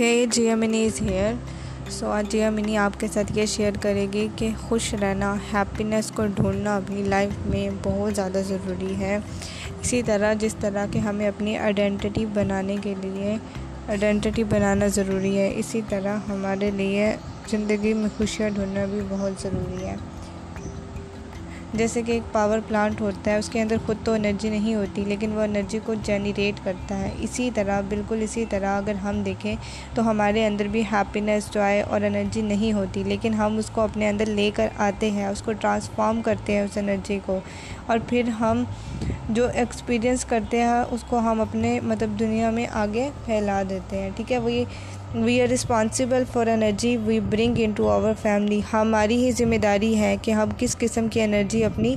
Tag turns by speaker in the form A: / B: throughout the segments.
A: ہے۔ جیا منی is here. سو آج جیا منی آپ کے ساتھ یہ شیئر کرے گی کہ خوش رہنا ہیپینس کو ڈھونڈنا بھی لائف میں بہت زیادہ ضروری ہے۔ اسی طرح جس طرح کہ ہمیں اپنی آئیڈینٹی بنانے کے لیے آئیڈینٹی بنانا ضروری ہے، اسی طرح ہمارے لیے زندگی میں خوشیاں ڈھونڈنا بھی بہت ضروری ہے۔ جیسے کہ ایک پاور پلانٹ ہوتا ہے، اس کے اندر خود تو انرجی نہیں ہوتی، لیکن وہ انرجی کو جنریٹ کرتا ہے۔ اسی طرح، بالکل اسی طرح اگر ہم دیکھیں تو ہمارے اندر بھی ہیپینس جوائے اور انرجی نہیں ہوتی، لیکن ہم اس کو اپنے اندر لے کر آتے ہیں، اس کو ٹرانسفارم کرتے ہیں، اس انرجی کو۔ اور پھر ہم جو ایکسپیرینس کرتے ہیں، اس کو ہم اپنے مطلب دنیا میں آگے پھیلا دیتے ہیں، ٹھیک ہے؟ وہ we are responsible for energy we bring into our family ہماری ہی ذمہ داری ہے کہ ہم کس قسم کی انرجی اپنی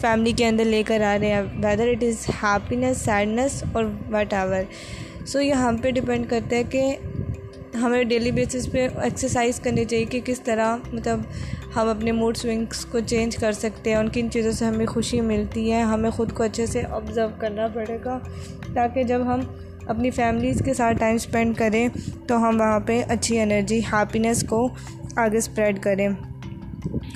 A: فیملی کے اندر لے کر آ رہے ہیں whether it is happiness sadness اور وٹ ایور سو یہ ہم پہ ڈپینڈ کرتا ہے کہ ہمیں ڈیلی بیسس پہ ایکسرسائز کرنی چاہیے کہ کس طرح مطلب ہم اپنے موڈ سوئنگس کو چینج کر سکتے ہیں، ان کن چیزوں سے ہمیں خوشی ملتی ہے، ہمیں خود کو اچھے سے آبزرو کرنا پڑے گا تاکہ جب ہم اپنی فیملیز کے ساتھ ٹائم اسپینڈ کریں تو ہم وہاں پہ اچھی انرجی ہیپینس کو آگے اسپریڈ کریں۔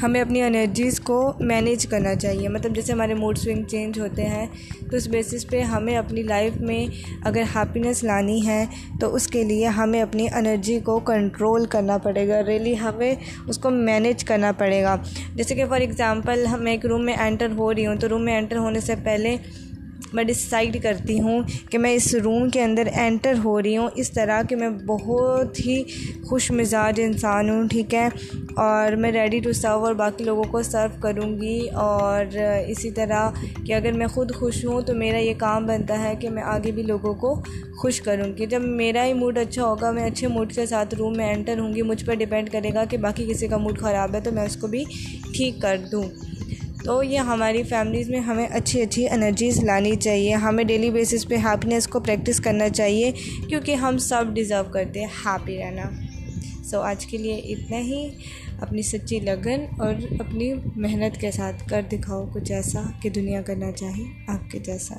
A: ہمیں اپنی انرجیز کو مینیج کرنا چاہیے۔ مطلب جیسے ہمارے موڈ سوئنگ چینج ہوتے ہیں، تو اس بیسس پہ ہمیں اپنی لائف میں اگر ہیپینس لانی ہے، تو اس کے لیے ہمیں اپنی انرجی کو کنٹرول کرنا پڑے گا۔ ریلی ہمیں اس کو مینیج کرنا پڑے گا۔ جیسے کہ فار ایگزامپل میں ایک روم میں انٹر ہو رہی ہوں، تو روم میں انٹر ہونے سے پہلے میں ڈسائڈ کرتی ہوں کہ میں اس روم کے اندر انٹر ہو رہی ہوں۔ اس طرح کہ میں بہت ہی خوش مزاج انسان ہوں، ٹھیک ہے؟ اور میں ریڈی ٹو سرو اور باقی لوگوں کو سرو کروں گی اور اسی طرح کہ اگر میں خود خوش ہوں تو میرا یہ کام بنتا ہے کہ میں آگے بھی لوگوں کو خوش کروں گی جب میرا ہی موڈ اچھا ہوگا، میں اچھے موڈ کے ساتھ روم میں انٹر ہوں گی، مجھ پر ڈپینڈ کرے گا کہ باقی کسی کا موڈ خراب ہے تو میں اس کو بھی ٹھیک کر دوں۔ تو یہ ہماری فیملیز میں ہمیں اچھی اچھی انرجیز لانی چاہیے۔ ہمیں ڈیلی بیسس پہ ہیپینیس کو پریکٹس کرنا چاہیے کیونکہ ہم سب ڈیزرو کرتے ہیں ہیپی رہنا۔ سو آج کے لیے اتنا ہی۔ اپنی سچی لگن اور اپنی محنت کے ساتھ کر دکھاؤ کچھ ایسا کہ دنیا کرنا چاہے آپ کے جیسا۔